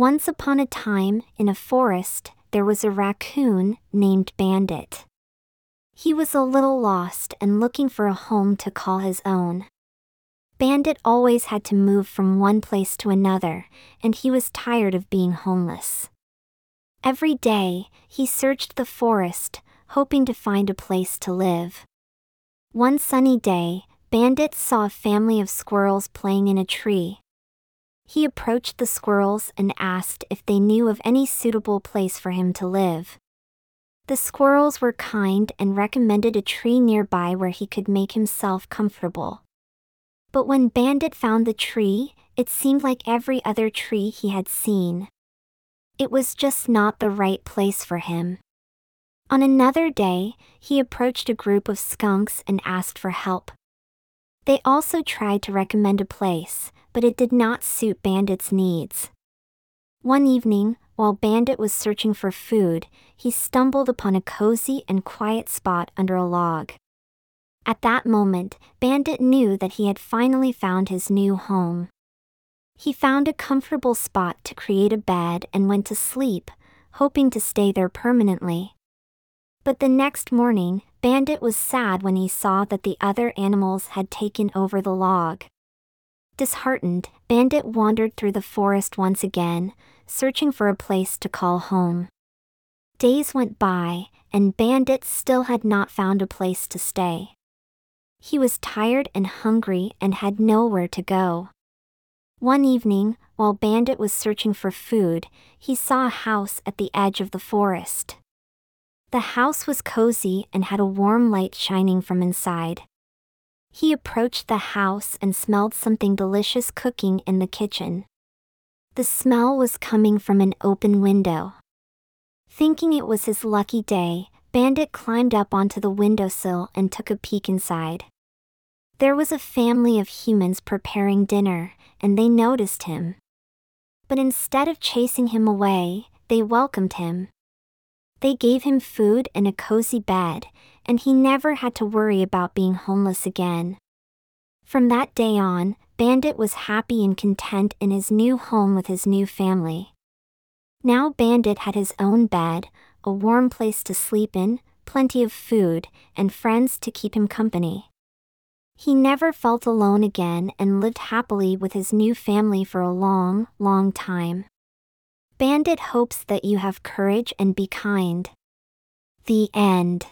Once upon a time, in a forest, there was a raccoon named Bandit. He was a little lost and looking for a home to call his own. Bandit always had to move from one place to another, and he was tired of being homeless. Every day, he searched the forest, hoping to find a place to live. One sunny day, Bandit saw a family of squirrels playing in a tree. He approached the squirrels and asked if they knew of any suitable place for him to live. The squirrels were kind and recommended a tree nearby where he could make himself comfortable. But when Bandit found the tree, it seemed like every other tree he had seen. It was just not the right place for him. On another day, he approached a group of skunks and asked for help. They also tried to recommend a place, but it did not suit Bandit's needs. One evening, while Bandit was searching for food, he stumbled upon a cozy and quiet spot under a log. At that moment, Bandit knew that he had finally found his new home. He found a comfortable spot to create a bed and went to sleep, hoping to stay there permanently. But the next morning, Bandit was sad when he saw that the other animals had taken over the log. Disheartened, Bandit wandered through the forest once again, searching for a place to call home. Days went by, and Bandit still had not found a place to stay. He was tired and hungry and had nowhere to go. One evening, while Bandit was searching for food, he saw a house at the edge of the forest. The house was cozy and had a warm light shining from inside. He approached the house and smelled something delicious cooking in the kitchen. The smell was coming from an open window. Thinking it was his lucky day, Bandit climbed up onto the windowsill and took a peek inside. There was a family of humans preparing dinner, and they noticed him. But instead of chasing him away, they welcomed him. They gave him food and a cozy bed, and he never had to worry about being homeless again. From that day on, Bandit was happy and content in his new home with his new family. Now Bandit had his own bed, a warm place to sleep in, plenty of food, and friends to keep him company. He never felt alone again and lived happily with his new family for a long, long time. Bandit hopes that you have courage and be kind. The end.